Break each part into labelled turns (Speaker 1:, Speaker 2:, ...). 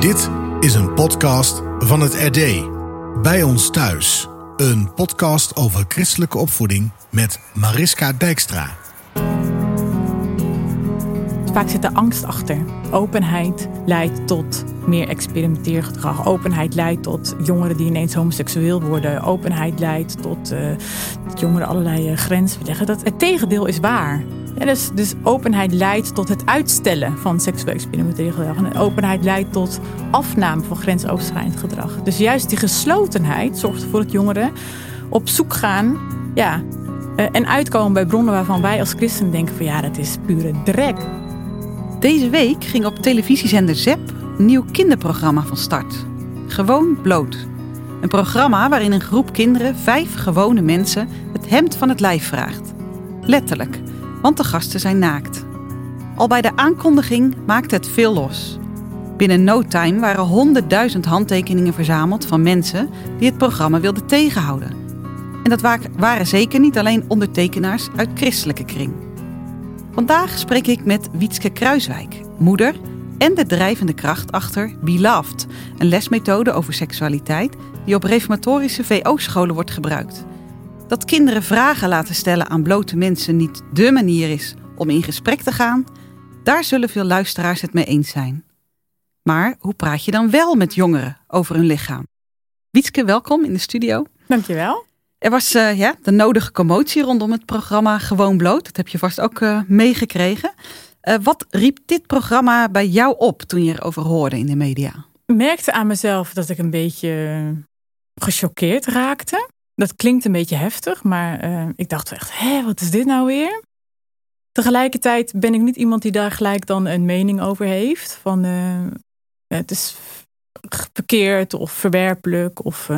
Speaker 1: Dit is een podcast van het RD. Bij ons thuis. Een podcast over christelijke opvoeding met Mariska Dijkstra.
Speaker 2: Vaak zit er angst achter. Openheid leidt tot meer experimenteergedrag. Openheid leidt tot jongeren die ineens homoseksueel worden. Openheid leidt tot dat jongeren allerlei uh, grenzen leggen. Dat, het tegendeel is waar. Dus, dus openheid leidt tot het uitstellen van seksueel experimenteel gedrag. En openheid leidt tot afname van grensoverschrijdend gedrag. Dus juist die geslotenheid zorgt ervoor dat jongeren op zoek gaan ja, uh, en uitkomen bij bronnen waarvan wij als christenen denken van ja, dat is pure drek.
Speaker 3: Deze week ging op televisiezender ZEP een nieuw kinderprogramma van start. Gewoon bloot. Een programma waarin een groep kinderen vijf gewone mensen het hemd van het lijf vraagt. Letterlijk, want de gasten zijn naakt. Al bij de aankondiging maakte het veel los. Binnen no time waren honderdduizend handtekeningen verzameld van mensen die het programma wilden tegenhouden. En dat waren zeker niet alleen ondertekenaars uit christelijke kring. Vandaag spreek ik met Wietske Kruiswijk, moeder en de drijvende kracht achter Beloved, een lesmethode over seksualiteit die op reformatorische VO-scholen wordt gebruikt. Dat kinderen vragen laten stellen aan blote mensen niet dé manier is om in gesprek te gaan, daar zullen veel luisteraars het mee eens zijn. Maar hoe praat je dan wel met jongeren over hun lichaam? Wietske, welkom in de studio.
Speaker 2: Dankjewel.
Speaker 3: Er was uh, ja, de nodige commotie rondom het programma Gewoon Bloot. Dat heb je vast ook uh, meegekregen. Uh, wat riep dit programma bij jou op toen je erover hoorde in de media?
Speaker 2: Ik merkte aan mezelf dat ik een beetje gechoqueerd raakte. Dat klinkt een beetje heftig, maar ik dacht echt, hé, wat is dit nou weer? Tegelijkertijd ben ik niet iemand die daar gelijk dan een mening over heeft. Van het is verkeerd of verwerpelijk of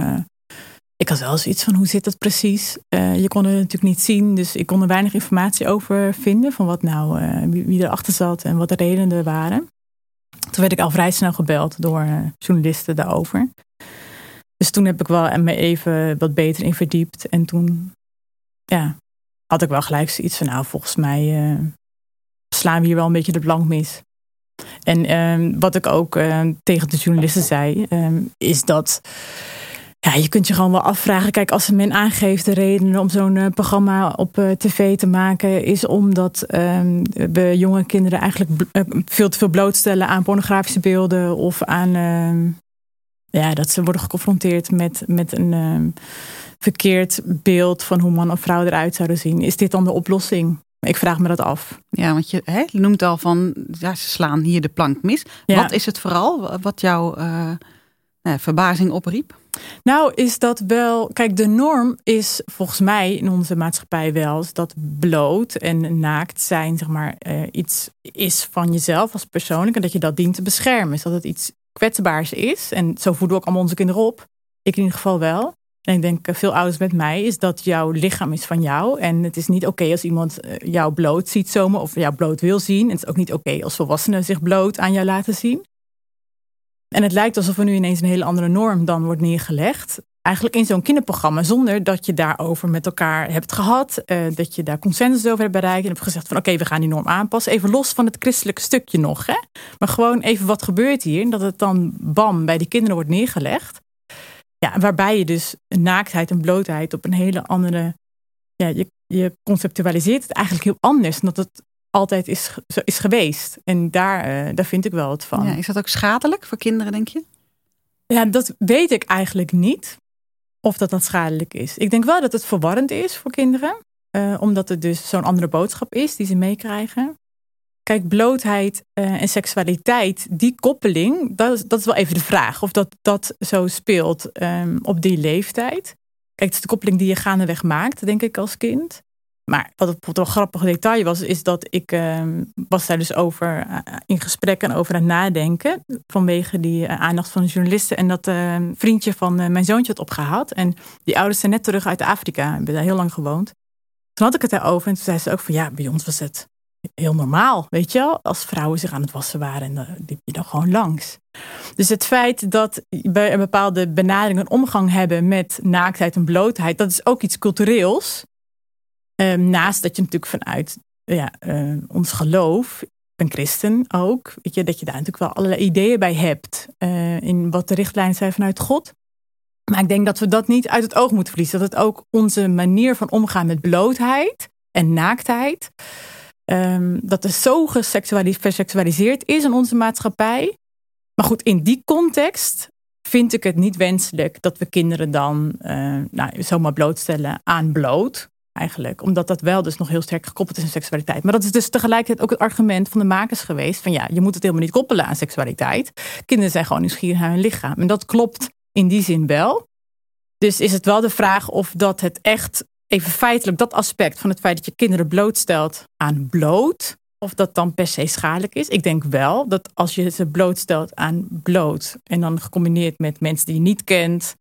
Speaker 2: ik had wel zoiets van hoe zit dat precies. Je kon het natuurlijk niet zien, dus ik kon er weinig informatie over vinden. Van wat nou, wie, wie, erachter zat en wat de redenen waren. Toen werd ik al vrij snel gebeld door journalisten daarover. Dus toen heb ik wel me even wat beter in verdiept. En toen ja, had ik wel gelijk zoiets van, nou volgens mij slaan we hier wel een beetje de plank mis. En ehm, wat ik ook tegen de journalisten zei, ehm, is dat ja, je kunt je gewoon wel afvragen. Kijk, als men aangeeft de reden om zo'n uh, programma op uh, tv te maken, is omdat we jonge kinderen eigenlijk veel te veel blootstellen aan pornografische beelden of aan ehm, ja, dat ze worden geconfronteerd met, met een um, verkeerd beeld van hoe man of vrouw eruit zouden zien. Is dit dan de oplossing? Ik vraag me dat af.
Speaker 3: Ja, want je hè, noemt al van ja, ze slaan hier de plank mis. Ja. Wat is het vooral wat jouw verbazing opriep?
Speaker 2: Nou, is dat wel. Kijk, de norm is volgens mij in onze maatschappij wel dat bloot en naakt zijn, zeg maar, uh, iets is van jezelf als persoonlijk en dat je dat dient te beschermen. Is dat het iets kwetsbaars is. En zo voeden we ook allemaal onze kinderen op. Ik in ieder geval wel. En ik denk eh, veel ouders met mij is dat jouw lichaam is van jou. En het is niet oké als iemand eh, jou bloot ziet zomaar of jou bloot wil zien. En het is ook niet oké als volwassenen zich bloot aan jou laten zien. En het lijkt alsof er nu ineens een hele andere norm dan wordt neergelegd. Eigenlijk in zo'n kinderprogramma, zonder dat je daarover met elkaar hebt gehad. Uh, dat je daar consensus over hebt bereikt. En hebt gezegd van oké, we gaan die norm aanpassen. Even los van het christelijke stukje nog. Hè? Maar gewoon even wat gebeurt hier. En dat het dan bam bij die kinderen wordt neergelegd. Ja, waarbij je dus naaktheid en blootheid op een hele andere. Ja, je, je conceptualiseert het eigenlijk heel anders. Dat het altijd is, is geweest. En daar, uh, daar vind ik wel het van.
Speaker 3: Ja, is dat ook schadelijk voor kinderen, denk je?
Speaker 2: Ja, dat weet ik eigenlijk niet. Of dat dat schadelijk is. Ik denk wel dat het verwarrend is voor kinderen. Uh, omdat het dus zo'n andere boodschap is die ze meekrijgen. Kijk, blootheid uh, en seksualiteit, die koppeling, dat is, dat is wel even de vraag. Of dat, dat zo speelt um, op die leeftijd. Kijk, het is de koppeling die je gaandeweg maakt, denk ik, als kind. Maar wat het wel een grappig detail was, is dat ik uh, was daar dus over uh, in gesprek en over het nadenken. Vanwege die uh, aandacht van de journalisten. En dat een vriendje van mijn zoontje had opgehaald. En die ouders zijn net terug uit Afrika. Hebben daar heel lang gewoond. Toen had ik het daarover. En toen zei ze ook van ja, bij ons was het heel normaal. Weet je wel? Als vrouwen zich aan het wassen waren. En dan liep je dan gewoon langs. Dus het feit dat we een bepaalde benadering en omgang hebben met naaktheid en blootheid. Dat is ook iets cultureels. Um, naast dat je natuurlijk vanuit ja, uh, ons geloof, ik ben christen ook, weet je, dat je daar natuurlijk wel allerlei ideeën bij hebt. eh, in wat de richtlijnen zijn vanuit God. Maar ik denk dat we dat niet uit het oog moeten verliezen. Dat het ook onze manier van omgaan met blootheid en naaktheid. Um, dat er zo geseksualiseerd is in onze maatschappij. Maar goed, in die context vind ik het niet wenselijk dat we kinderen dan uh, nou, zomaar blootstellen aan bloot. Eigenlijk, omdat dat wel dus nog heel sterk gekoppeld is aan seksualiteit. Maar dat is dus tegelijkertijd ook het argument van de makers geweest: van ja, je moet het helemaal niet koppelen aan seksualiteit. Kinderen zijn gewoon nieuwsgierig naar hun lichaam. En dat klopt in die zin wel. Dus is het wel de vraag of dat het echt even feitelijk dat aspect van het feit dat je kinderen blootstelt aan bloot, of dat dan per se schadelijk is. Ik denk wel dat als je ze blootstelt aan bloot en dan gecombineerd met mensen die je niet kent,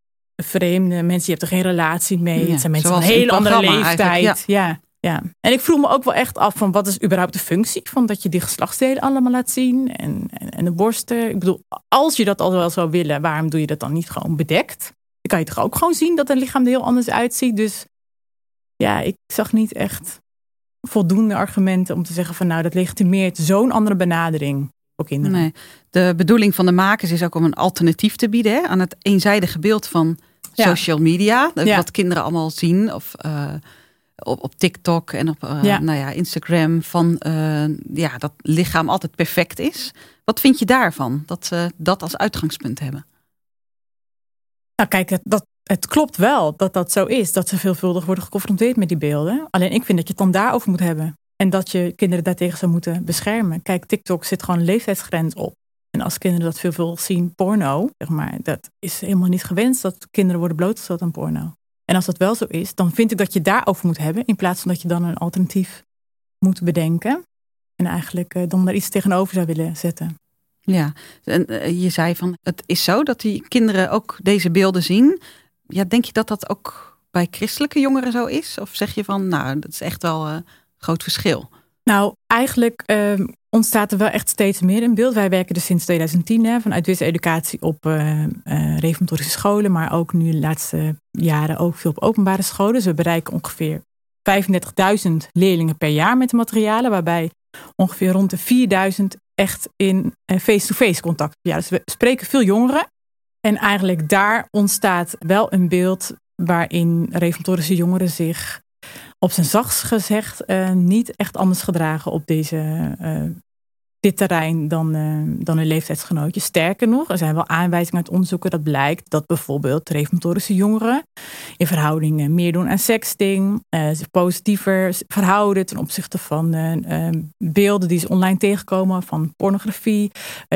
Speaker 2: vreemde mensen, je hebt er geen relatie mee. het zijn mensen van een hele andere leeftijd. Ja. ja. Ja, en ik vroeg me ook wel echt af van wat is überhaupt de functie van dat je die geslachtsdelen allemaal laat zien en, en, en de borsten. Ik bedoel, als je dat al wel zou willen, waarom doe je dat dan niet gewoon bedekt? Dan kan je toch ook gewoon zien dat een lichaam er heel anders uitziet. Dus ja, ik zag niet echt voldoende argumenten om te zeggen van nou, dat legitimeert zo'n andere benadering voor kinderen. Nee,
Speaker 3: de bedoeling van de makers is ook om een alternatief te bieden hè, aan het eenzijdige beeld van social media. Wat kinderen allemaal zien of uh, op, op TikTok en op uh, Nou ja, Instagram. Van uh, ja, dat lichaam altijd perfect is. Wat vind je daarvan? Dat ze dat als uitgangspunt hebben?
Speaker 2: Nou kijk, dat, het klopt wel dat dat zo is. Dat ze veelvuldig worden geconfronteerd met die beelden. Alleen ik vind dat je het dan daarover moet hebben. En dat je kinderen daartegen zou moeten beschermen. Kijk, TikTok zit gewoon een leeftijdsgrens op. En als kinderen dat veelvuldig zien, porno, zeg maar, dat is helemaal niet gewenst dat kinderen worden blootgesteld aan porno. En als dat wel zo is, dan vind ik dat je daarover moet hebben, in plaats van dat je dan een alternatief moet bedenken. En eigenlijk eh, dan er iets tegenover zou willen zetten.
Speaker 3: Ja, en eh, je zei van het is zo dat die kinderen ook deze beelden zien. Ja, denk je dat dat ook bij christelijke jongeren zo is? Of zeg je van nou, dat is echt wel een groot verschil?
Speaker 2: Nou, eigenlijk ehm, ontstaat er wel echt steeds meer in beeld. Wij werken dus sinds 2010 hè, vanuit Wisse Educatie op uh, scholen, maar ook nu de laatste jaren ook veel op openbare scholen. Dus we bereiken ongeveer 35.000 leerlingen per jaar met de materialen, waarbij ongeveer rond de 4.000 echt in eh, face-to-face contact. Ja, dus we spreken veel jongeren. En eigenlijk daar ontstaat wel een beeld waarin reformatorische jongeren zich op zijn zachts gezegd uh, niet echt anders gedragen op deze, uh, dit terrein dan, uh, dan hun leeftijdsgenootjes. Sterker nog, er zijn wel aanwijzingen uit onderzoeken dat blijkt dat bijvoorbeeld reformatorische jongeren in verhoudingen meer doen aan sexting, zich positiever verhouden ten opzichte van beelden die ze online tegenkomen van pornografie,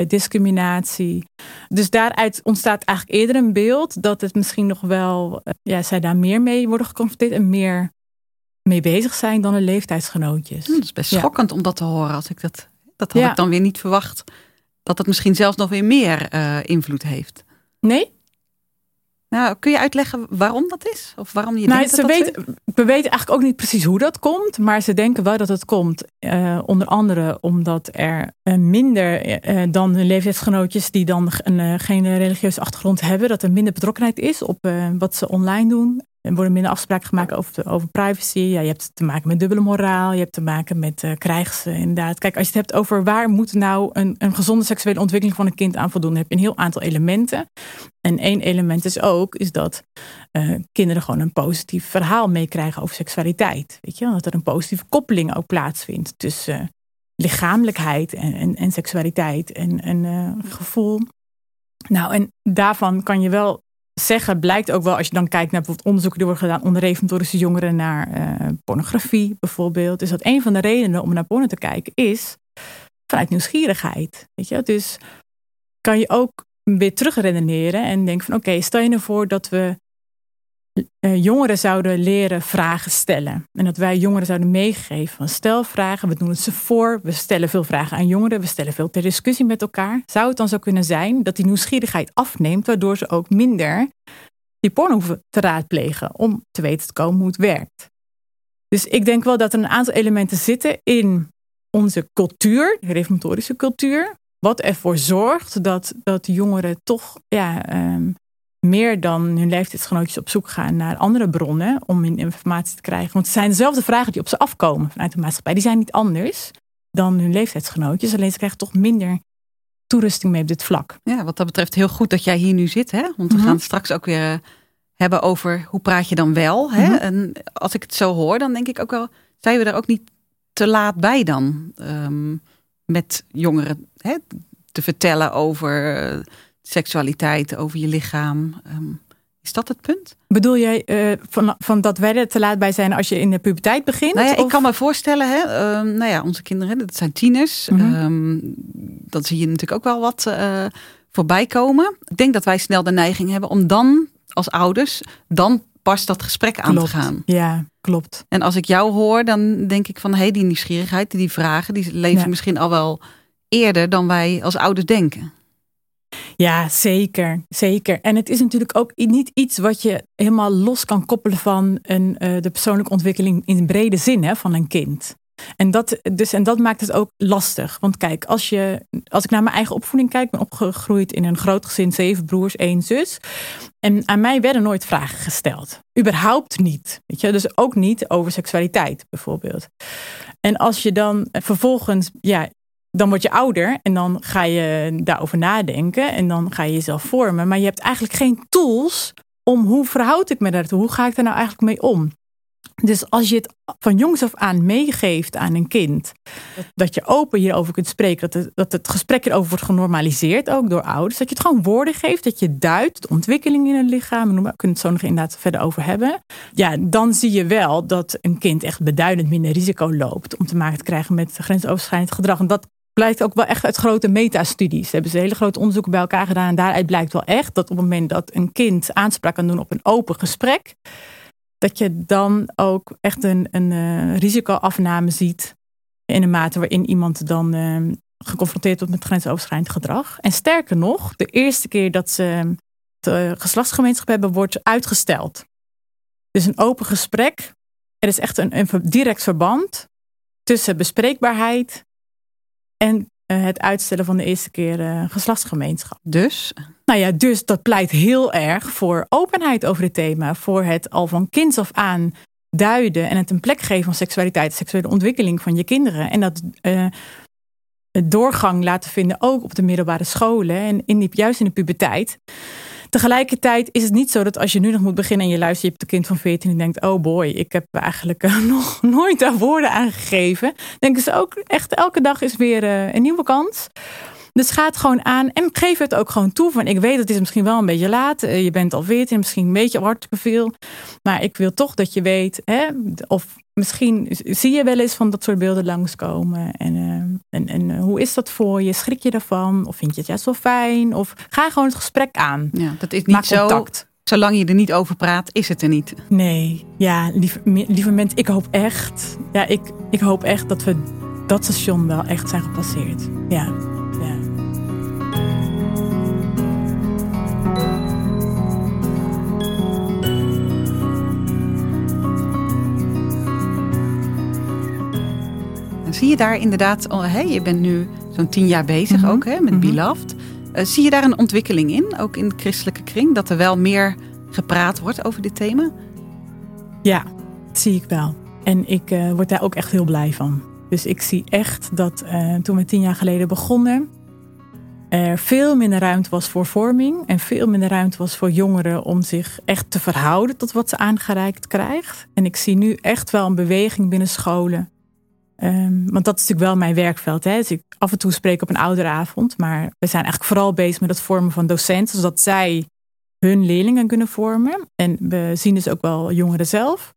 Speaker 2: discriminatie. Dus daaruit ontstaat eigenlijk eerder een beeld dat het misschien nog wel, ja, zij daar meer mee worden geconfronteerd en meer mee bezig zijn dan hun leeftijdsgenootjes.
Speaker 3: Dat is best schokkend om dat te horen. Als ik dat, dat had ik dan weer niet verwacht. Dat het misschien zelfs nog weer meer uh, invloed heeft.
Speaker 2: Nee?
Speaker 3: Nou, kun je uitleggen waarom dat is? Of waarom je nou, denkt
Speaker 2: ze dat weten, We weten eigenlijk ook niet precies hoe dat komt. Maar ze denken wel dat het komt. Uh, onder andere omdat er uh, minder dan hun leeftijdsgenootjes... die dan een, geen religieuze achtergrond hebben... dat er minder betrokkenheid is op wat ze online doen. Er worden minder afspraken gemaakt over, over privacy. Ja, je hebt te maken met dubbele moraal. Je hebt te maken met uh, krijgs, inderdaad. Kijk, als je het hebt over waar moet nou een, een gezonde seksuele ontwikkeling van een kind aan voldoen, heb je een heel aantal elementen. En één element is ook is dat uh, kinderen gewoon een positief verhaal meekrijgen over seksualiteit. Weet je, dat er een positieve koppeling ook plaatsvindt tussen lichamelijkheid en, en, en, seksualiteit en, en gevoel. Nou, en daarvan kan je wel zeggen blijkt ook wel, als je dan kijkt naar bijvoorbeeld onderzoeken die worden gedaan onder reformatorische jongeren naar uh, pornografie bijvoorbeeld, is dat een van de redenen om naar porno te kijken is vanuit nieuwsgierigheid. Weet je? Dus kan je ook weer terugredeneren en denken van oké, stel je ervoor nou dat we jongeren zouden leren vragen stellen. En dat wij jongeren zouden meegeven van stel vragen, we doen het ze voor, we stellen veel vragen aan jongeren, we stellen veel ter discussie met elkaar. Zou het dan zo kunnen zijn dat die nieuwsgierigheid afneemt, waardoor ze ook minder die porno hoeven te raadplegen om te weten te komen hoe het werkt? Dus ik denk wel dat er een aantal elementen zitten in onze cultuur, de reformatorische cultuur, wat ervoor zorgt dat, dat jongeren toch ja, um, meer dan hun leeftijdsgenootjes op zoek gaan naar andere bronnen om hun informatie te krijgen. Want het zijn dezelfde vragen die op ze afkomen vanuit de maatschappij. Die zijn niet anders dan hun leeftijdsgenootjes, alleen ze krijgen toch minder toerusting mee op dit vlak.
Speaker 3: Ja, wat dat betreft heel goed dat jij hier nu zit. Hè? Want we
Speaker 2: Mhm.
Speaker 3: gaan straks ook weer hebben over hoe praat je dan wel. Hè?
Speaker 2: Mhm.
Speaker 3: En als ik het zo hoor, dan denk ik ook wel, zijn we er ook niet te laat bij dan? Ehm, met jongeren hè? te vertellen over seksualiteit, over je lichaam. Ehm, is dat het punt?
Speaker 2: Bedoel jij eh, van, van dat wij er te laat bij zijn als je in de puberteit begint?
Speaker 3: Nou ja, ik kan me voorstellen, hè, ehm, nou ja, onze kinderen, dat zijn tieners.
Speaker 2: Mhm.
Speaker 3: Ehm, dan zie je natuurlijk ook wel wat eh, voorbij komen. Ik denk dat wij snel de neiging hebben om dan als ouders, dan pas dat gesprek aan te gaan.
Speaker 2: Ja, klopt.
Speaker 3: En als ik jou hoor, dan denk ik van, hé, hey, die nieuwsgierigheid, die vragen, die leven
Speaker 2: Ja.
Speaker 3: misschien al wel eerder dan wij als ouders denken.
Speaker 2: Ja, zeker. Zeker. En het is natuurlijk ook niet iets wat je helemaal los kan koppelen van een, eh, de persoonlijke ontwikkeling in brede zin hè, van een kind. En dat, dus, en dat maakt het ook lastig. Want kijk, als, je, als ik naar mijn eigen opvoeding kijk, ben opgegroeid in een groot gezin, zeven broers, één zus. En aan mij werden nooit vragen gesteld. Überhaupt niet. Weet je? Dus ook niet over seksualiteit bijvoorbeeld. En als je dan vervolgens, ja, dan word je ouder en dan ga je daarover nadenken en dan ga je jezelf vormen. Maar je hebt eigenlijk geen tools om hoe verhoud ik me daartoe? Hoe ga ik daar nou eigenlijk mee om? Dus als je het van jongs af aan meegeeft aan een kind, dat- je open hierover kunt spreken, dat het, dat het gesprek erover wordt genormaliseerd, ook door ouders, dat je het gewoon woorden geeft, dat je duidt de ontwikkeling in het lichaam, we kunnen het zo nog inderdaad verder over hebben. Ja, dan zie je wel dat een kind echt beduidend minder risico loopt om te maken te krijgen met grensoverschrijdend gedrag. En dat blijkt ook wel echt uit grote metastudies. Hebben ze hele grote onderzoeken bij elkaar gedaan. En daaruit blijkt wel echt dat op het moment dat een kind aanspraak kan doen op een open gesprek, dat je dan ook echt een, een eh, risicoafname ziet. In een mate waarin iemand dan eh, geconfronteerd wordt met grensoverschrijdend gedrag. En sterker nog, de eerste keer dat ze de geslachtsgemeenschap hebben, wordt uitgesteld. Dus een open gesprek. Er is echt een, een direct verband tussen bespreekbaarheid en eh, het uitstellen van de eerste keer eh, geslachtsgemeenschap.
Speaker 3: Dus,
Speaker 2: Nou ja, dus dat pleit heel erg voor openheid over dit thema. Voor het al van kinds af aan duiden en het een plek geven van seksualiteit, seksuele ontwikkeling van je kinderen. En dat eh, het doorgang laten vinden ook op de middelbare scholen en in die, juist in de puberteit. Tegelijkertijd is het niet zo dat als je nu nog moet beginnen en je luistert, je hebt een kind van 14 en denkt, oh boy, ik heb eigenlijk eh, nog nooit daar woorden aan gegeven. Denken ze ook echt, elke dag is weer eh, een nieuwe kans. Dus ga het gewoon aan en geef het ook gewoon toe. Van ik weet, het is misschien wel een beetje laat. eh, Je bent al 14, misschien een beetje hartstikke veel. Maar ik wil toch dat je weet, hè, of misschien zie je wel eens van dat soort beelden langskomen. En, eh, en, en eh, hoe is dat voor je? Schrik je daarvan? Of vind je het juist wel fijn? Of ga gewoon het gesprek aan.
Speaker 3: ja, dat is niet
Speaker 2: Maak
Speaker 3: zo.
Speaker 2: contact.
Speaker 3: Zolang je er niet over praat, is het er niet.
Speaker 2: Nee, ja, lieve, lieve mensen, ik hoop echt, ja, ik, ik hoop echt dat we dat station wel echt zijn gepasseerd. Ja,
Speaker 3: zie je daar inderdaad, oh, hè, je bent nu zo'n tien jaar bezig
Speaker 2: Mhm.
Speaker 3: ook hè, met
Speaker 2: Mhm.
Speaker 3: Beloved. Eh, zie je daar een ontwikkeling in, ook in de christelijke kring, dat er wel meer gepraat wordt over dit thema?
Speaker 2: Ja, dat zie ik wel. En ik eh, word daar ook echt heel blij van. Dus ik zie echt dat eh, toen we tien jaar geleden begonnen, er veel minder ruimte was voor vorming en veel minder ruimte was voor jongeren om zich echt te verhouden tot wat ze aangereikt krijgt. En ik zie nu echt wel een beweging binnen scholen. Ehm, want dat is natuurlijk wel mijn werkveld. Hè. Dus ik af en toe spreek op een ouderavond, maar we zijn eigenlijk vooral bezig met het vormen van docenten, zodat zij hun leerlingen kunnen vormen. En we zien dus ook wel jongeren zelf.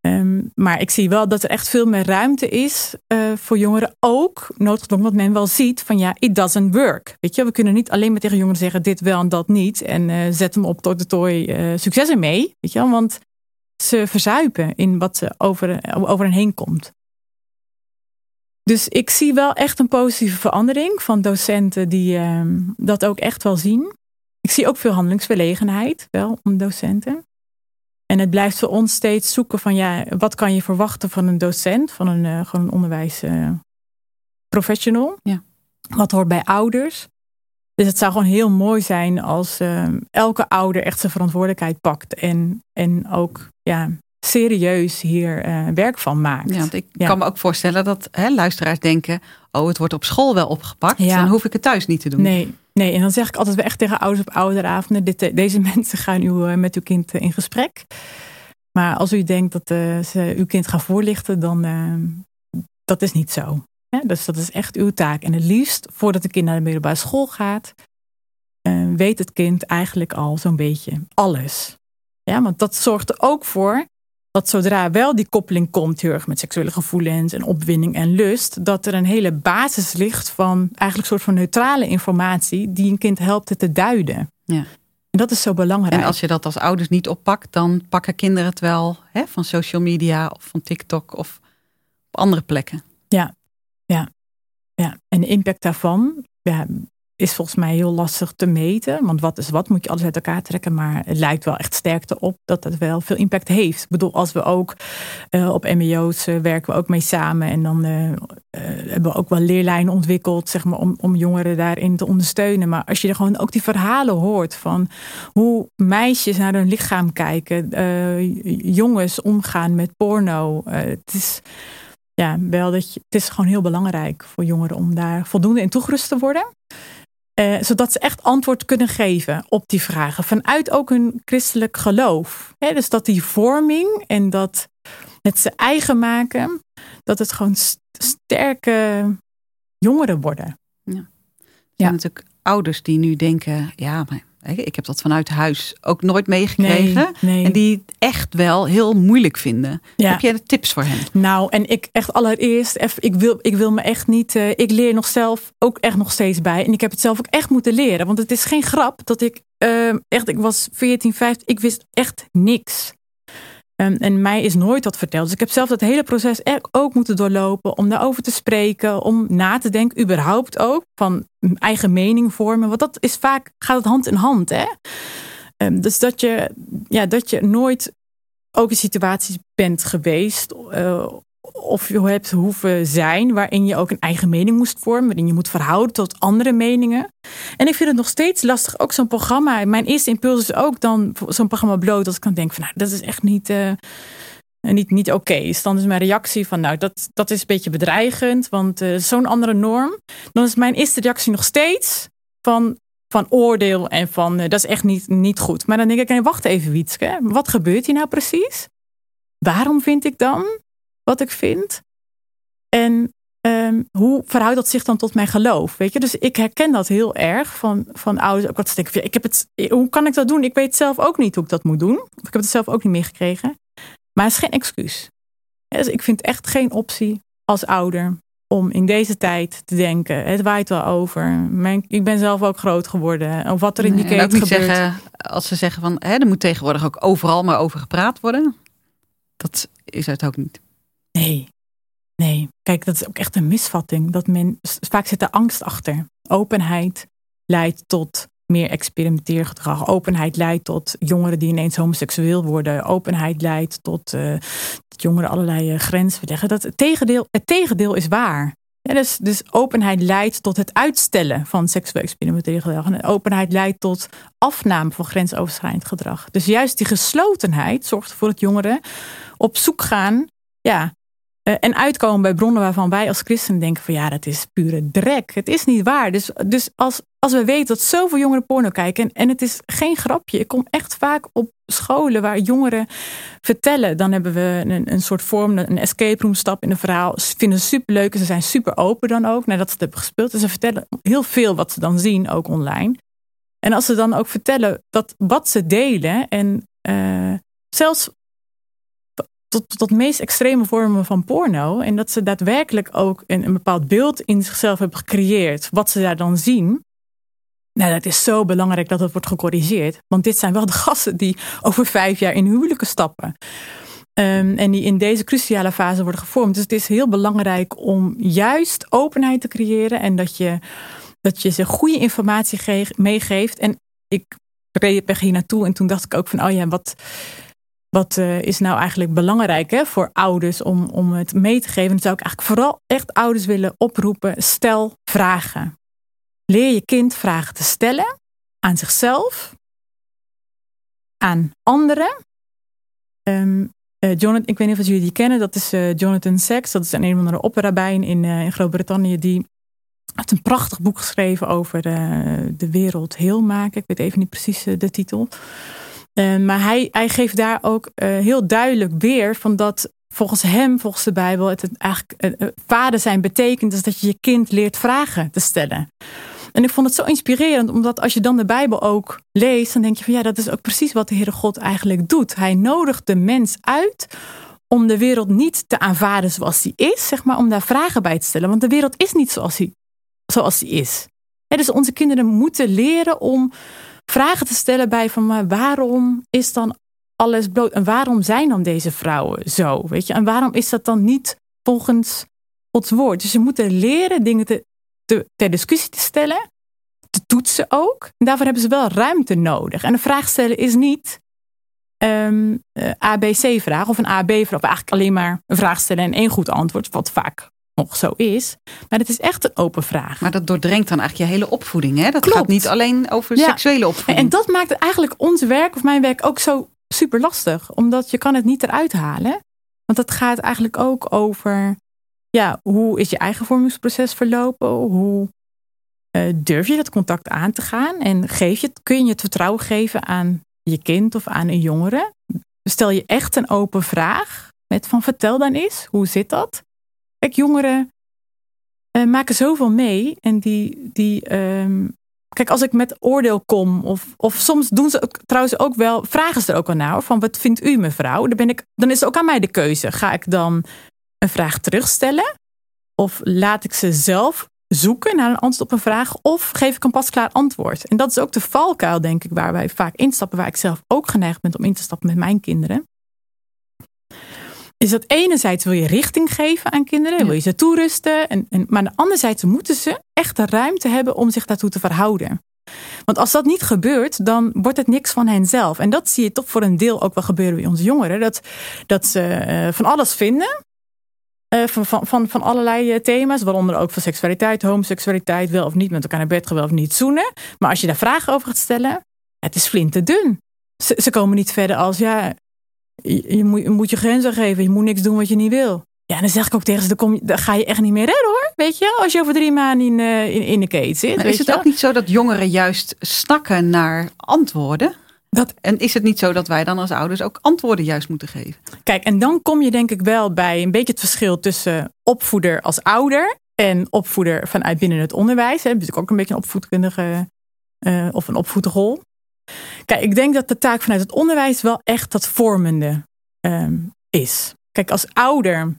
Speaker 2: Ehm, maar ik zie wel dat er echt veel meer ruimte is eh, voor jongeren. Ook noodgedwongen, dat men wel ziet van ja, it doesn't work. Weet je, we kunnen niet alleen maar tegen jongeren zeggen dit wel en dat niet. En eh, zet hem op tot de tooi, eh, succes ermee. Weet je want ze verzuipen in wat ze over, over hen heen komt. Dus ik zie wel echt een positieve verandering van docenten die ehm, dat ook echt wel zien. Ik zie ook veel handelingsverlegenheid wel om docenten. En het blijft voor ons steeds zoeken van ja, wat kan je verwachten van een docent, van een, eh, gewoon een onderwijsprofessional.
Speaker 3: Ja.
Speaker 2: Wat hoort bij ouders. Dus het zou gewoon heel mooi zijn als ehm, elke ouder echt zijn verantwoordelijkheid pakt. En, en ook ja, serieus hier uh, werk van maakt.
Speaker 3: Ja, want ik kan me ook voorstellen dat hè, luisteraars denken: oh, het wordt op school wel opgepakt, ja. dan hoef ik het thuis niet te doen.
Speaker 2: Nee, nee. en dan zeg ik altijd echt tegen ouders op ouderavonden: dit, deze mensen gaan u, met uw kind in gesprek. Maar als u denkt dat ze uw kind gaan voorlichten, dan dat is niet zo. Dus dat is echt uw taak. En het liefst, voordat het kind naar de middelbare school gaat, uh, weet het kind eigenlijk al zo'n beetje alles. Ja, want dat zorgt er ook voor dat zodra wel die koppeling komt, heel erg met seksuele gevoelens en opwinding en lust, dat er een hele basis ligt van eigenlijk een soort van neutrale informatie die een kind helpt het te duiden. Ja. En dat is zo belangrijk.
Speaker 3: En als je dat als ouders niet oppakt, dan pakken kinderen het wel hè, van social media of van TikTok of op andere plekken.
Speaker 2: Ja, ja, ja. En de impact daarvan ja, is volgens mij heel lastig te meten. Want wat is wat, moet je alles uit elkaar trekken. Maar het lijkt wel echt sterk op dat het wel veel impact heeft. Ik bedoel, als we ook uh, op MBO's uh, werken we ook mee samen. En dan uh, hebben we ook wel leerlijnen ontwikkeld, zeg maar, om, om jongeren daarin te ondersteunen. Maar als je er gewoon ook die verhalen hoort van hoe meisjes naar hun lichaam kijken, jongens omgaan met porno. het is ja, wel dat het is gewoon heel belangrijk voor jongeren om daar voldoende in toegerust te worden. Uh, zodat ze echt antwoord kunnen geven op die vragen. Vanuit ook hun christelijk geloof. dus dat die vorming en dat het ze eigen maken, dat het gewoon sterke jongeren worden. Ja.
Speaker 3: Er zijn natuurlijk ouders die nu denken, ja, maar ik heb dat vanuit huis ook nooit meegekregen. En die echt wel heel moeilijk vinden. Heb jij tips voor hen?
Speaker 2: Nou, en ik echt allereerst, ik wil, ik wil me echt niet. Uh, ik leer nog zelf ook echt nog steeds bij. En ik heb het zelf ook echt moeten leren. Want het is geen grap dat ik uh, echt, ik was 14, 15, ik wist echt niks. Um, en mij is nooit wat verteld. Dus ik heb zelf dat hele proces ook moeten doorlopen om daarover te spreken, om na te denken, überhaupt ook, van eigen mening vormen. Want dat is vaak, gaat het hand in hand. Hè? Um, dus dat je, ja, dat je nooit ook in situaties bent geweest uh, of je hebt hoeven zijn waarin je ook een eigen mening moest vormen, waarin je moet verhouden tot andere meningen. En ik vind het nog steeds lastig, ook zo'n programma. Mijn eerste impuls is ook dan zo'n programma bloot, dat ik kan denken van nou, dat is echt niet, uh, niet, niet oké. Okay. Dus dan is mijn reactie van nou, dat, dat is een beetje bedreigend, want uh, zo'n andere norm. Dan is mijn eerste reactie nog steeds van van oordeel en van uh, dat is echt niet, niet goed. Maar dan denk ik, nee, wacht even Wietske, wat gebeurt hier nou precies? Waarom vind ik dan wat ik vind. En um, hoe verhoudt dat zich dan tot mijn geloof? Weet je, dus ik herken dat heel erg van, van ouders. Ook wat denken: ik heb het, hoe kan ik dat doen? Ik weet zelf ook niet hoe ik dat moet doen. Of ik heb het zelf ook niet meegekregen. Maar het is geen excuus. Dus ik vind echt geen optie als ouder om in deze tijd te denken: het waait wel over. Mijn, ik ben zelf ook groot geworden. Of wat er in die nee, gebeurt.
Speaker 3: Zeggen, als ze zeggen van hè, er moet tegenwoordig ook overal maar over gepraat worden. Dat is het ook niet.
Speaker 2: Nee, nee. Kijk, dat is ook echt een misvatting. Dat men, vaak zit er angst achter. Openheid leidt tot meer experimenteergedrag. Openheid leidt tot jongeren die ineens homoseksueel worden. Openheid leidt tot dat jongeren allerlei uh, grenzen verleggen. Dat het, tegendeel, het tegendeel is waar. Dus, dus openheid leidt tot het uitstellen van seksueel experimenteel gedrag. En openheid leidt tot afname van grensoverschrijdend gedrag. Dus juist die geslotenheid zorgt ervoor dat jongeren op zoek gaan ja, uh, en uitkomen bij bronnen waarvan wij als christenen denken van ja, dat is pure drek. Het is niet waar. Dus, dus als, als we weten dat zoveel jongeren porno kijken, en, het is geen grapje. Ik kom echt vaak op scholen waar jongeren vertellen. Dan hebben we een, een soort vorm, een escape room stap in een verhaal. Ze vinden het superleuk en ze zijn super open dan ook nadat ze het hebben gespeeld. En ze vertellen heel veel wat ze dan zien, ook online. En als ze dan ook vertellen dat wat ze delen en uh, zelfs tot, tot meest extreme vormen van porno. En dat ze daadwerkelijk ook een, een bepaald beeld in zichzelf hebben gecreëerd. Wat ze daar dan zien. Nou, dat is zo belangrijk dat het wordt gecorrigeerd. Want dit zijn wel de gasten die over vijf jaar in huwelijken stappen. Um, en die in deze cruciale fase worden gevormd. Dus het is heel belangrijk om juist openheid te creëren. En dat je, dat je ze goede informatie meegeeft. En ik reed hier naartoe en toen dacht ik ook van, oh ja, wat, wat uh, is nou eigenlijk belangrijk hè, voor ouders om, om het mee te geven? Dan zou ik eigenlijk vooral echt ouders willen oproepen. Stel vragen. Leer je kind vragen te stellen aan zichzelf, aan anderen. Um, Uh, Jonathan, ik weet niet of jullie die kennen. Dat is Jonathan Sacks. Dat is een een of andere opperrabijn in, in Groot-Brittannië. Die heeft een prachtig boek geschreven over de wereld heel maken. Ik weet even niet precies de titel. Maar hij, hij geeft daar ook heel duidelijk weer van dat volgens hem, volgens de Bijbel, het, eigenlijk vader zijn betekent dus dat je je kind leert vragen te stellen. En ik vond het zo inspirerend, omdat als je dan de Bijbel ook leest, dan denk je van ja, dat is ook precies wat de Heere God eigenlijk doet. Hij nodigt de mens uit om de wereld niet te aanvaarden zoals die is, zeg maar, om daar vragen bij te stellen. Want de wereld is niet zoals die, zoals die is. dus onze kinderen moeten leren om vragen te stellen bij van waarom is dan alles bloot? En waarom zijn dan deze vrouwen zo? Weet je? En waarom is dat dan niet volgens Gods woord? Dus ze moeten leren dingen te, te, ter discussie te stellen, te toetsen ook. En daarvoor hebben ze wel ruimte nodig. En een vraag stellen is niet um, ehm, eh, ABC-vraag of een AB-vraag. Eigenlijk alleen maar een vraag stellen en één goed antwoord, wat vaak nog zo is. Maar het is echt een open vraag.
Speaker 3: Maar dat doordrenkt dan eigenlijk je hele opvoeding. Hè? Dat gaat niet alleen over seksuele opvoeding.
Speaker 2: En dat maakt eigenlijk ons werk of mijn werk ook zo super lastig. Omdat je kan het niet eruit halen. Want het gaat eigenlijk ook over ja, hoe is je eigen vormingsproces verlopen? Hoe uh, durf je dat contact aan te gaan? En geef je, kun je het vertrouwen geven aan je kind of aan een jongere? Stel je echt een open vraag met van vertel dan eens, hoe zit dat? Kijk, jongeren uh, maken zoveel mee en die, die um, kijk, als ik met oordeel kom, of, of soms doen ze ook, trouwens ook wel, vragen ze er ook al naar, van wat vindt u mevrouw? Dan, ben ik, dan is het ook aan mij de keuze. Ga ik dan een vraag terugstellen? Of laat ik ze zelf zoeken naar een antwoord op een vraag? Of geef ik een pasklaar antwoord? En dat is ook de valkuil, denk ik, waar wij vaak instappen, waar ik zelf ook geneigd ben om in te stappen met mijn kinderen. Is dat enerzijds wil je richting geven aan kinderen, wil je ze toerusten, en, en, maar anderzijds moeten ze echt de ruimte hebben om zich daartoe te verhouden. Want als dat niet gebeurt, dan wordt het niks van hen zelf. En dat zie je toch voor een deel ook wel gebeuren bij onze jongeren. Dat, dat ze uh, van alles vinden. Uh, van, van, van, van allerlei uh, thema's, waaronder ook van seksualiteit, homoseksualiteit, wel of niet met elkaar naar bed gaan, wel of niet zoenen. Maar als je daar vragen over gaat stellen, het is flinterdun. Ze, ze komen niet verder als, ja, je, je, moet, je moet je grenzen geven, je moet niks doen wat je niet wil. Ja, dan zeg ik ook tegen ze, dan, kom dan ga je echt niet meer redden hoor. Weet je, als je over drie maanden in, uh, in, in, de keten zit.
Speaker 3: Maar is het ook niet zo dat jongeren juist snakken naar antwoorden? Dat, en is het niet zo dat wij dan als ouders ook antwoorden juist moeten geven?
Speaker 2: Kijk, en dan kom je denk ik wel bij een beetje het verschil tussen opvoeder als ouder en opvoeder vanuit binnen het onderwijs. Hè. Dus ook een beetje een opvoedkundige uh, of een opvoedrol. Kijk, ik denk dat de taak vanuit het onderwijs wel echt dat vormende um, is. Kijk, als ouder,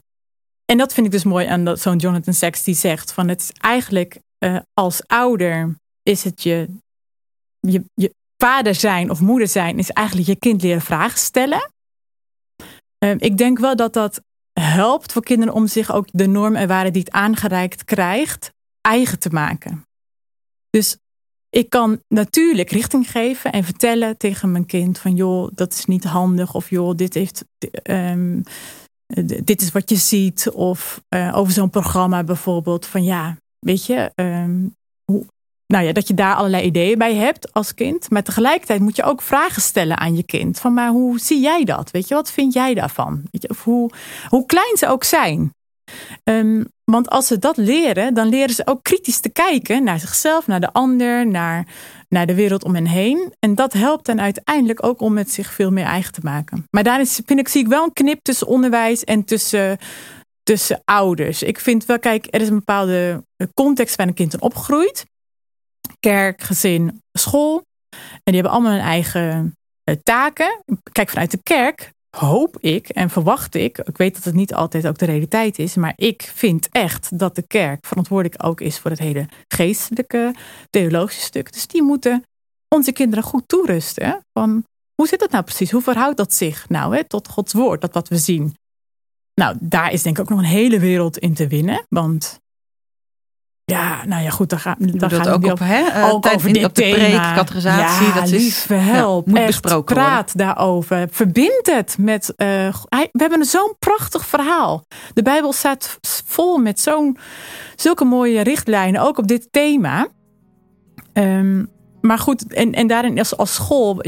Speaker 2: en dat vind ik dus mooi aan zo'n Jonathan Sacks die zegt van het is eigenlijk uh, als ouder is het je, je, je vader zijn of moeder zijn is eigenlijk je kind leren vragen stellen. Ehm, ik denk wel dat dat helpt voor kinderen om zich ook de norm en waarden die het aangereikt krijgt eigen te maken. Dus ik kan natuurlijk richting geven en vertellen tegen mijn kind van joh, dat is niet handig of joh, dit heeft um, dit is wat je ziet of uh, over zo'n programma bijvoorbeeld van ja, weet je, hoe, nou ja, dat je daar allerlei ideeën bij hebt als kind. Maar tegelijkertijd moet je ook vragen stellen aan je kind. Van maar hoe zie jij dat? Weet je, wat vind jij daarvan? Weet je, of hoe, hoe klein ze ook zijn. Um, want als ze dat leren, dan leren ze ook kritisch te kijken naar zichzelf, naar de ander, naar, naar de wereld om hen heen. En dat helpt hen uiteindelijk ook om met zich veel meer eigen te maken. Maar daarin vind ik, zie ik wel een knip tussen onderwijs en tussen, tussen ouders. Ik vind wel, kijk, er is een bepaalde context waarin een kind in opgroeit kerk, gezin, school. En die hebben allemaal hun eigen uh, taken. Kijk, vanuit de kerk hoop ik en verwacht ik, ik weet dat het niet altijd ook de realiteit is, maar ik vind echt dat de kerk verantwoordelijk ook is voor het hele geestelijke, theologische stuk. Dus die moeten onze kinderen goed toerusten. Van hoe zit dat nou precies? Hoe verhoudt dat zich nou hè, tot Gods woord, dat wat we zien? Nou, daar is denk ik ook nog een hele wereld in te winnen. Want ja, nou ja, goed, dan gaan
Speaker 3: we gaan ook op, hè? Uh, ook over dit op de preek, categorisatie,
Speaker 2: ja, dat is help, moet besproken praat worden. daarover. Verbind het met. Uh, we hebben zo'n prachtig verhaal. De Bijbel staat vol met zo'n zulke mooie richtlijnen, ook op dit thema. Um, maar goed, en, en daarin als, als school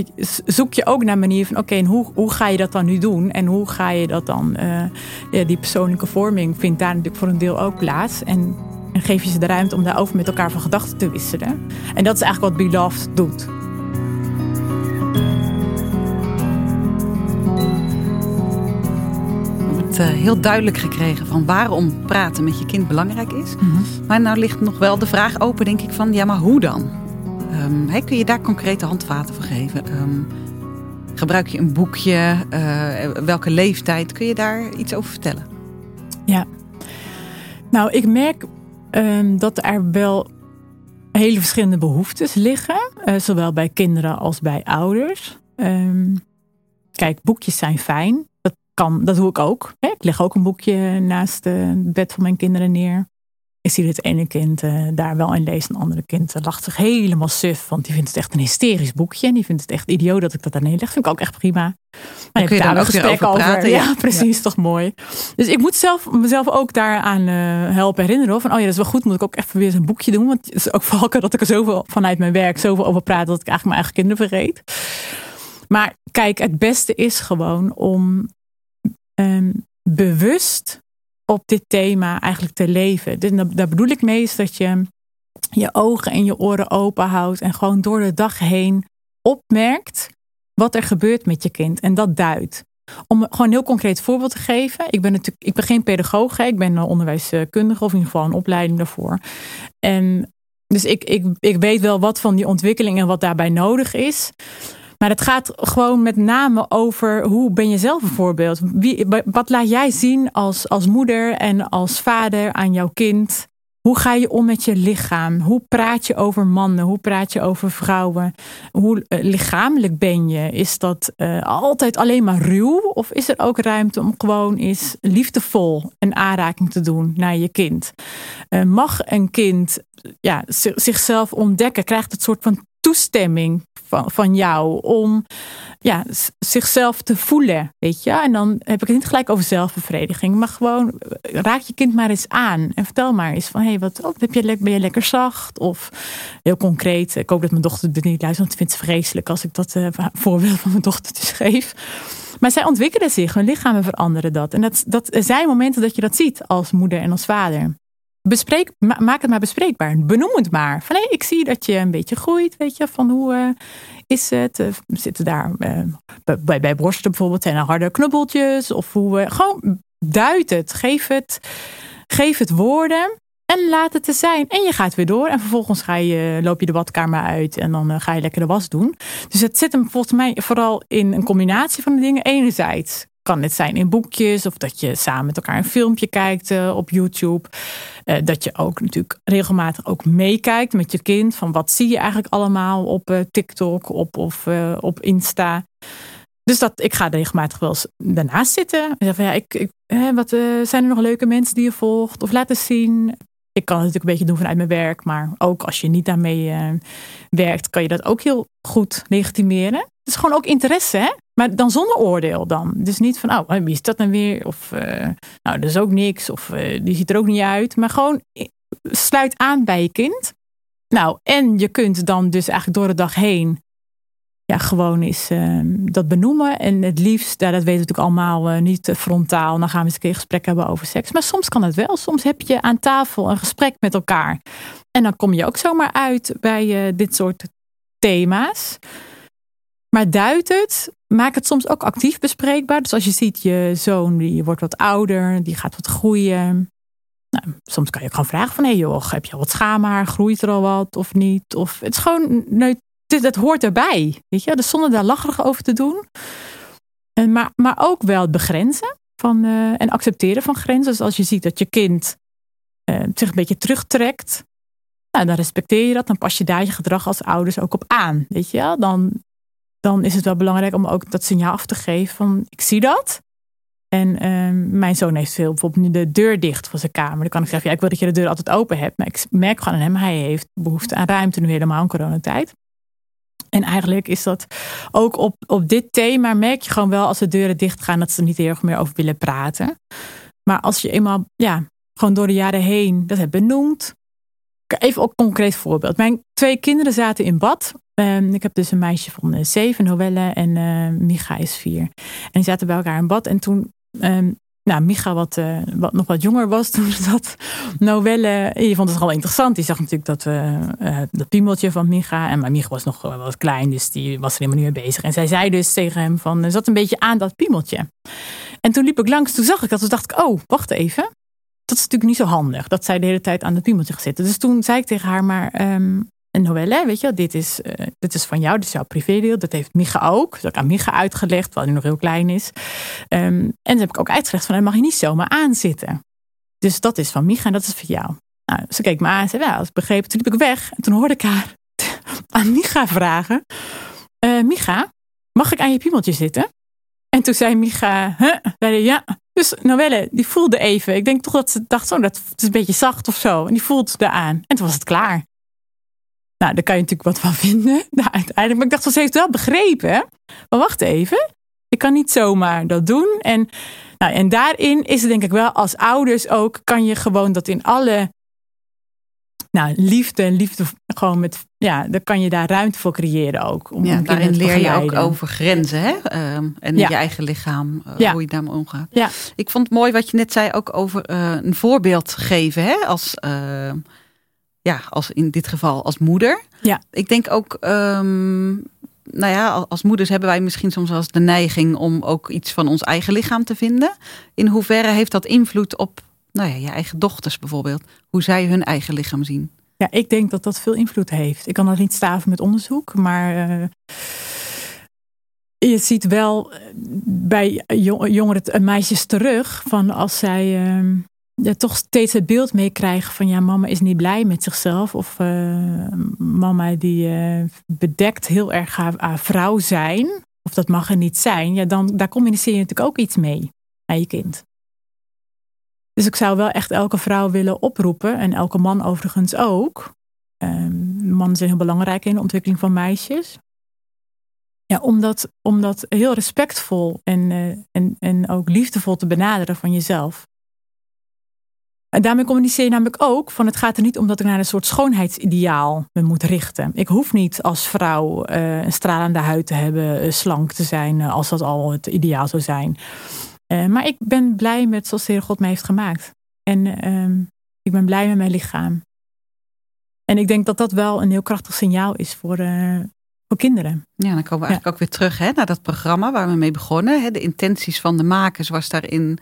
Speaker 2: zoek je ook naar manier van oké, en hoe, hoe ga je dat dan nu doen? En hoe ga je dat dan, uh, ja, die persoonlijke vorming vindt daar natuurlijk voor een deel ook plaats. En, en geef je ze de ruimte om daarover met elkaar van gedachten te wisselen. En dat is eigenlijk wat Beloved doet.
Speaker 3: Uh, heel duidelijk gekregen van waarom praten met je kind belangrijk is. Mm Maar nou ligt nog wel de vraag open, denk ik, van ja, maar hoe dan? Um, kun je daar concrete handvaten voor geven? Ehm, gebruik je een boekje? Uh, welke leeftijd? Kun je daar iets over vertellen?
Speaker 2: Ja, nou, ik merk um, dat er wel hele verschillende behoeftes liggen, uh, zowel bij kinderen als bij ouders. kijk, boekjes zijn fijn. Dat, kan, dat doe ik ook. Hè? Ik leg ook een boekje naast het bed van mijn kinderen neer. Ik zie het ene kind uh, daar wel in lezen. Een andere kind uh, lacht zich helemaal suf. Want die vindt het echt een hysterisch boekje. En die vindt het echt idioot dat ik dat daarheen leg. Vind ik ook echt prima.
Speaker 3: Maar kun je daar ook gesprek over praten.
Speaker 2: Ja, precies. Toch mooi. Dus ik moet zelf, mezelf ook daaraan uh, helpen herinneren. Van, oh ja, dat is wel goed. Moet ik ook even weer een boekje doen. Want het is ook valken dat ik er zoveel vanuit mijn werk zoveel over praat. Dat ik eigenlijk mijn eigen kinderen vergeet. Maar kijk, het beste is gewoon om um, bewust op dit thema eigenlijk te leven. Dus daar bedoel ik mee is dat je je ogen en je oren open houdt en gewoon door de dag heen opmerkt wat er gebeurt met je kind en dat duidt. Om gewoon een heel concreet voorbeeld te geven. Ik ben natuurlijk, ik ben geen pedagoog, ik ben onderwijskundige of in ieder geval een opleiding daarvoor. En dus ik, ik, ik weet wel wat van die ontwikkeling en wat daarbij nodig is. Maar het gaat gewoon met name over hoe ben je zelf een voorbeeld? Wat laat jij zien als, als moeder en als vader aan jouw kind? Hoe ga je om met je lichaam? Hoe praat je over mannen? Hoe praat je over vrouwen? Hoe uh, lichamelijk ben je? Is dat uh, altijd alleen maar ruw? Of is er ook ruimte om gewoon eens liefdevol een aanraking te doen naar je kind? Uh, mag een kind ja, zichzelf ontdekken? Krijgt het soort van toestemming van, van jou om ja, zichzelf te voelen, weet je. En dan heb ik het niet gelijk over zelfbevrediging, maar gewoon eh, raak je kind maar eens aan en vertel maar eens van, hé, hey, wat oh, heb je, ben je lekker zacht? Of heel concreet, ik hoop dat mijn dochter dit niet luistert, want ik vind het vreselijk als ik dat uh, voorbeeld van mijn dochter geef. Maar zij ontwikkelen zich, hun lichamen veranderen dat. En dat, dat zijn momenten dat je dat ziet als moeder en als vader bespreek, maak het maar bespreekbaar. Benoem het maar. Van hé, ik zie dat je een beetje groeit. Weet je, van hoe uh, is het? Uh, zitten daar bij, bij borsten bijvoorbeeld zijn er harde knubbeltjes? Of hoe, gewoon duid het. Geef het, geef het woorden. En laat het er zijn. En je gaat weer door. En vervolgens ga je, loop je de badkamer uit. En dan ga je lekker de was doen. Dus het zit hem volgens mij vooral in een combinatie van de dingen. Enerzijds kan het zijn in boekjes of dat je samen met elkaar een filmpje kijkt uh, op YouTube. Uh, dat je ook natuurlijk regelmatig ook meekijkt met je kind. Van wat zie je eigenlijk allemaal op uh, TikTok op, of op Insta. Dus dat, ik ga regelmatig wel eens daarnaast zitten. Ja, ik, ik wat, zijn er nog leuke mensen die je volgt? Of laten zien. Ik kan het natuurlijk een beetje doen vanuit mijn werk. Maar ook als je niet daarmee werkt, kan je dat ook heel goed legitimeren. Het is gewoon ook interesse, hè? Maar dan zonder oordeel dan. Dus niet van, oh, wie is dat dan weer? Of, uh, nou, dat is ook niks. Of uh, die ziet er ook niet uit. Maar gewoon sluit aan bij je kind. Nou, en je kunt dan dus eigenlijk door de dag heen ja, gewoon eens uh, dat benoemen. En het liefst, ja, dat weten we natuurlijk allemaal, niet frontaal. Dan gaan we eens een keer gesprek hebben over seks. Maar soms kan het wel. Soms heb je aan tafel een gesprek met elkaar. En dan kom je ook zomaar uit bij dit soort thema's. Maar duidt het, maak het soms ook actief bespreekbaar. Dus als je ziet, je zoon die wordt wat ouder, die gaat wat groeien. Nou, soms kan je ook gewoon vragen van, hé hey joh, heb je al wat schaamhaar? Groeit er al wat of niet? Of het is gewoon, nee, dat hoort erbij. Weet je, dus zonder daar lacherig over te doen. En maar, maar ook wel begrenzen van, uh, en accepteren van grenzen. Dus als je ziet dat je kind uh, zich een beetje terugtrekt, nou, dan respecteer je dat. Dan pas je daar je gedrag als ouders ook op aan. Weet je, dan dan is het wel belangrijk om ook dat signaal af te geven van ik zie dat. En ehm, mijn zoon heeft veel bijvoorbeeld de deur dicht van zijn kamer. Dan kan ik zeggen, ja, ik wil dat je de deur altijd open hebt. Maar ik merk gewoon aan hem, hij heeft behoefte aan ruimte nu helemaal in coronatijd. En eigenlijk is dat ook op, op dit thema merk je gewoon wel als de deuren dicht gaan dat ze er niet heel erg meer over willen praten. Maar als je eenmaal, ja, gewoon door de jaren heen dat hebt benoemd. Even ook een concreet voorbeeld. Mijn twee kinderen zaten in bad Ehm, ik heb dus een meisje van uh, zeven, Noelle, en uh, Micha is vier. En die zaten bij elkaar in bad. En toen, um, nou, Micha wat, uh, wat, nog wat jonger was, toen zat Noelle, je vond het gewoon interessant. Die zag natuurlijk dat, dat piemeltje van Micha. En maar Micha was nog wat klein, dus die was er helemaal niet mee bezig. En zij zei dus tegen hem van, zat een beetje aan dat piemeltje. En toen liep ik langs, toen zag ik dat. Toen dacht ik, oh, wacht even. Dat is natuurlijk niet zo handig, dat zij de hele tijd aan het piemeltje zitten. Dus toen zei ik tegen haar, maar um, Noelle, weet je, dit is, uh, dit is van jou, dit is jouw privédeel. Dat heeft Micha ook. Dat heb ik aan Micha uitgelegd, terwijl hij nog heel klein is. Um, en dan heb ik ook uitgelegd van, dat mag je niet zomaar aanzitten. Dus dat is van Micha en dat is van jou. Nou, ze keek me aan en zei, ja, ik begrepen. Toen liep ik weg en toen hoorde ik haar aan Micha vragen. Uh, Micha, mag ik aan je piemeltje zitten? En toen zei Micha, ja. Dus Noelle, die voelde even. Ik denk toch dat ze dacht, zo, dat het is een beetje zacht of zo. En die voelde het aan. En toen was het klaar. Nou, daar kan je natuurlijk wat van vinden. Nou, uiteindelijk, maar ik dacht, ze heeft het wel begrepen. Maar wacht even. Ik kan niet zomaar dat doen. En, nou, en daarin is het denk ik wel als ouders ook, kan je gewoon dat in alle nou, liefde en liefde gewoon met, ja, dan kan je daar ruimte voor creëren ook.
Speaker 3: Om ja, daarin leer je ook over grenzen hè? Um, en je eigen lichaam, uh, ja. hoe je daarmee omgaat.
Speaker 2: Ja.
Speaker 3: Ik vond het mooi wat je net zei ook over uh, een voorbeeld geven hè? Als, uh, ja, als in dit geval als moeder.
Speaker 2: Ja.
Speaker 3: Ik denk ook, um, nou ja, als moeders hebben wij misschien soms wel eens de neiging om ook iets van ons eigen lichaam te vinden. In hoeverre heeft dat invloed op nou ja, je eigen dochters bijvoorbeeld, hoe zij hun eigen lichaam zien?
Speaker 2: Ja, ik denk dat dat veel invloed heeft. Ik kan dat niet staven met onderzoek, maar uh, je ziet wel eh, bij jongeren, eh, meisjes terug van als zij uh, ja, toch steeds het beeld meekrijgen van ja, mama is niet blij met zichzelf of uh, mama die bedekt heel erg haar, vrouw zijn of dat mag er niet zijn, ja, dan daar communiceer je natuurlijk ook iets mee aan je kind. Dus ik zou wel echt elke vrouw willen oproepen, en elke man overigens ook. Um, mannen zijn heel belangrijk in de ontwikkeling van meisjes. Ja, om dat, om dat heel respectvol en, uh, en, en ook liefdevol te benaderen van jezelf. En daarmee communiceer je namelijk ook van het gaat er niet om dat ik naar een soort schoonheidsideaal me moet richten. Ik hoef niet als vrouw uh, een stralende huid te hebben, uh, slank te zijn, als dat al het ideaal zou zijn. Maar ik ben blij met zoals de Heer God mij heeft gemaakt. En uh, ik ben blij met mijn lichaam. En ik denk dat dat wel een heel krachtig signaal is voor, uh, voor kinderen.
Speaker 3: Ja, dan komen we eigenlijk ook weer terug hè, naar dat programma waar we mee begonnen. Hè. De intenties van de makers was daarin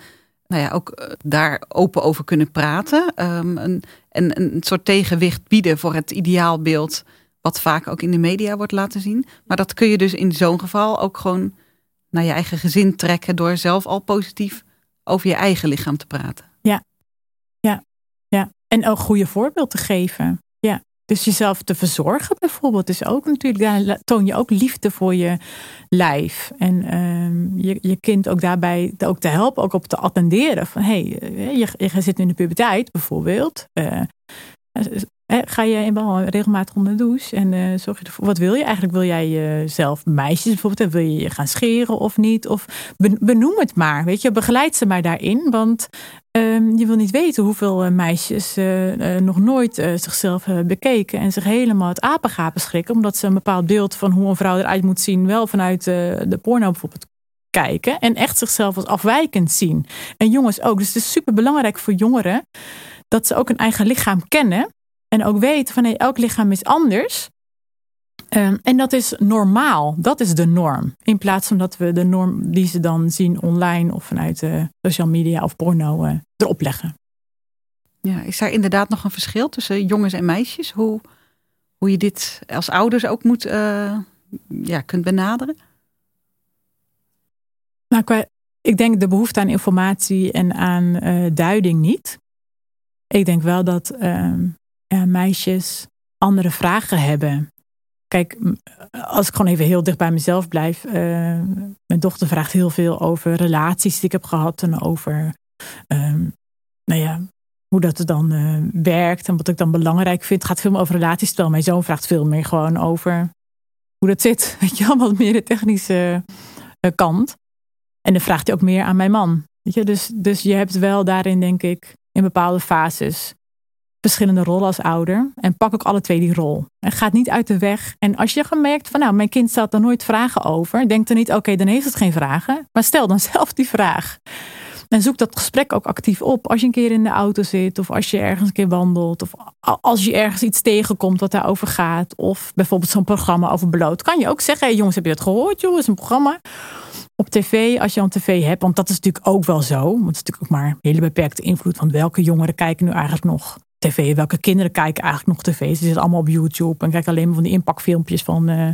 Speaker 3: nou ja, ook daar open over kunnen praten. Um, een, en een soort tegenwicht bieden voor het ideaalbeeld wat vaak ook in de media wordt laten zien. Maar dat kun je dus in zo'n geval ook gewoon naar je eigen gezin trekken door zelf al positief over je eigen lichaam te praten.
Speaker 2: Ja, ja, ja. En ook goede voorbeeld te geven. Ja. Dus jezelf te verzorgen bijvoorbeeld is ook natuurlijk, daar toon je ook liefde voor je lijf. En uh, je, je kind ook daarbij ook te helpen, ook op te attenderen. Van hé, hey, eh, je, je zit in de puberteit bijvoorbeeld. Uh, ga je in regelmatig onder de douche en zorg je ervoor. Wat wil je eigenlijk? Wil jij jezelf meisjes bijvoorbeeld? Wil je je gaan scheren of niet? Of benoem het maar. Weet je, begeleid ze maar daarin. Want um, je wil niet weten hoeveel meisjes uh, nog nooit zichzelf hebben bekeken en zich helemaal het apengapen schrikken. Omdat ze een bepaald beeld van hoe een vrouw eruit moet zien, wel vanuit de porno bijvoorbeeld kijken. En echt zichzelf als afwijkend zien. En jongens ook. Dus het is super belangrijk voor jongeren dat ze ook een eigen lichaam kennen. En ook weten van elk lichaam is anders. Um, en dat is normaal. Dat is de norm. In plaats van dat we de norm die ze dan zien online of vanuit uh, social media of porno uh, erop leggen.
Speaker 3: Ja, is daar inderdaad nog een verschil tussen jongens en meisjes? Hoe, hoe je dit als ouders ook moet, uh, ja, kunt benaderen?
Speaker 2: Nou, ik denk de behoefte aan informatie en aan duiding niet. Ik denk wel dat ehm, meisjes andere vragen hebben. Kijk, als ik gewoon even heel dicht bij mezelf blijf. Uh, mijn dochter vraagt heel veel over relaties die ik heb gehad. En over um, nou ja, hoe dat dan uh, werkt. En wat ik dan belangrijk vind. Het gaat veel meer over relaties. Terwijl mijn zoon vraagt veel meer gewoon over hoe dat zit. Weet je, wat meer de technische uh, kant. En dan vraagt hij ook meer aan mijn man. Weet je? Dus, dus je hebt wel daarin, denk ik, in bepaalde fases verschillende rollen als ouder. En pak ook alle twee die rol. En gaat niet uit de weg. En als je gemerkt van nou, mijn kind stelt er nooit vragen over. Denk dan niet, oké, dan heeft het geen vragen. Maar stel dan zelf die vraag. En zoek dat gesprek ook actief op. Als je een keer in de auto zit, of als je ergens een keer wandelt, of als je ergens iets tegenkomt wat daarover gaat, of bijvoorbeeld zo'n programma over belood, kan je ook zeggen: hey, jongens, heb je dat gehoord? Joh, is een programma op tv, als je een tv hebt, want dat is natuurlijk ook wel zo. Want het is natuurlijk ook maar een hele beperkte invloed van welke jongeren kijken nu eigenlijk nog tv, welke kinderen kijken eigenlijk nog tv. Ze zitten allemaal op YouTube en kijken alleen maar van die inpakfilmpjes van. Uh,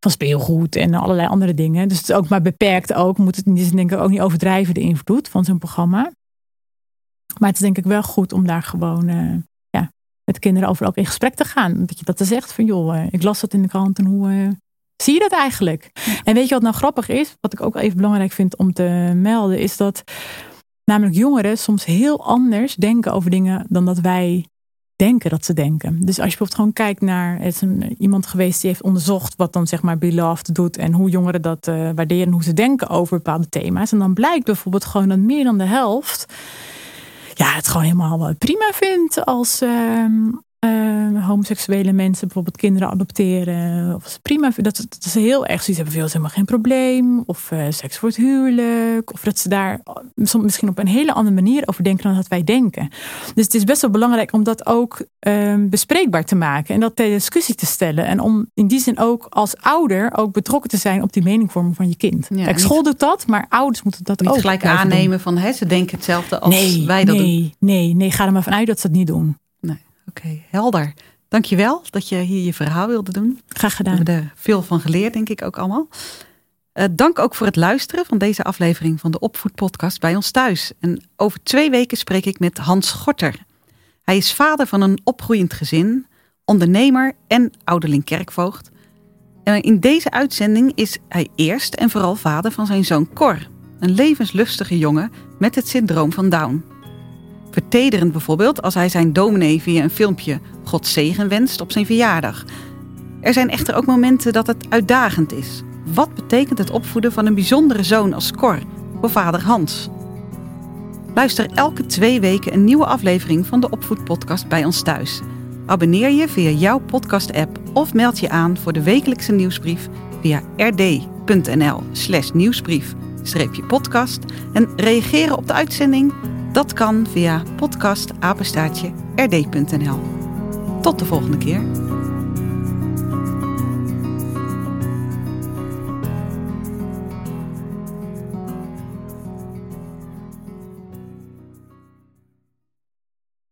Speaker 2: van speelgoed en allerlei andere dingen. Dus het is ook maar beperkt ook. Moet het niet denk ik ook niet overdrijven de invloed van zo'n programma. Maar het is denk ik wel goed om daar gewoon uh, ja, met kinderen over ook in gesprek te gaan. Dat je dat er zegt van joh, uh, ik las dat in de krant en hoe zie je dat eigenlijk? En weet je wat nou grappig is? Wat ik ook even belangrijk vind om te melden is dat namelijk jongeren soms heel anders denken over dingen dan dat wij denken dat ze denken. Dus als je bijvoorbeeld gewoon kijkt naar, het is een, iemand geweest die heeft onderzocht wat dan zeg maar Beloved doet en hoe jongeren dat uh, waarderen, hoe ze denken over bepaalde thema's. En dan blijkt bijvoorbeeld gewoon dat meer dan de helft ja, het gewoon helemaal prima vindt als, uh, uh, homoseksuele mensen bijvoorbeeld kinderen adopteren. Of prima, dat, dat is heel erg. Ze hebben veel helemaal geen probleem. Of uh, seks voor het huwelijk. Of dat ze daar soms misschien op een hele andere manier over denken dan dat wij denken. Dus het is best wel belangrijk om dat ook uh, bespreekbaar te maken. En dat ter discussie te stellen. En om in die zin ook als ouder ook betrokken te zijn op die meningvorming van je kind. Ja, Kijk, school doet dat, maar ouders moeten dat
Speaker 3: niet
Speaker 2: ook.
Speaker 3: Niet gelijk aannemen doen. van hè, ze denken hetzelfde als
Speaker 2: nee,
Speaker 3: wij dat
Speaker 2: nee,
Speaker 3: doen.
Speaker 2: Nee, nee, ga er maar vanuit dat ze dat niet doen.
Speaker 3: Oké, okay, helder. Dankjewel dat je hier je verhaal wilde doen.
Speaker 2: Graag gedaan.
Speaker 3: We hebben er veel van geleerd, denk ik ook allemaal. Uh, dank ook voor het luisteren van deze aflevering van de Opvoedpodcast bij ons thuis. En over twee weken spreek ik met Hans Gorter. Hij is vader van een opgroeiend gezin, ondernemer en ouderling kerkvoogd. En in deze uitzending is hij eerst en vooral vader van zijn zoon Cor. Een levenslustige jongen met het syndroom van Down. Vertederend bijvoorbeeld als hij zijn dominee via een filmpje God zegen wenst op zijn verjaardag. Er zijn echter ook momenten dat het uitdagend is. Wat betekent het opvoeden van een bijzondere zoon als Cor voor vader Hans? Luister elke twee weken een nieuwe aflevering van de Opvoedpodcast bij ons thuis. Abonneer je via jouw podcast-app of meld je aan voor de wekelijkse nieuwsbrief via rd.nl slash nieuwsbrief-podcast en reageren op de uitzending dat kan via podcastapenstaartje rd.nl. Tot de volgende keer.